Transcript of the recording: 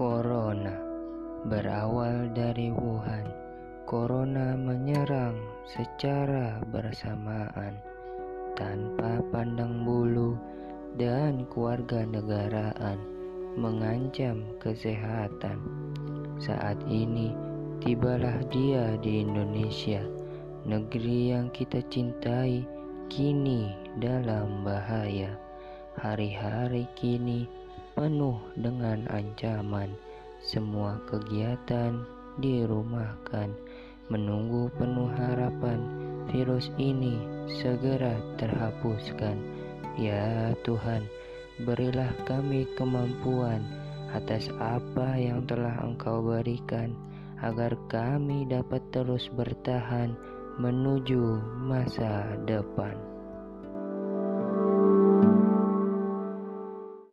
Corona berawal dari Wuhan. Corona menyerang secara bersamaan tanpa pandang bulu dan keluarga negaraan mengancam kesehatan. Saat ini tibalah dia di Indonesia, negeri yang kita cintai kini dalam bahaya. Hari-hari kini penuh dengan ancaman. Semua kegiatan dirumahkan, menunggu penuh harapan virus ini segera terhapuskan. Ya Tuhan, berilah kami kemampuan atas apa yang telah Engkau berikan, agar kami dapat terus bertahan menuju masa depan.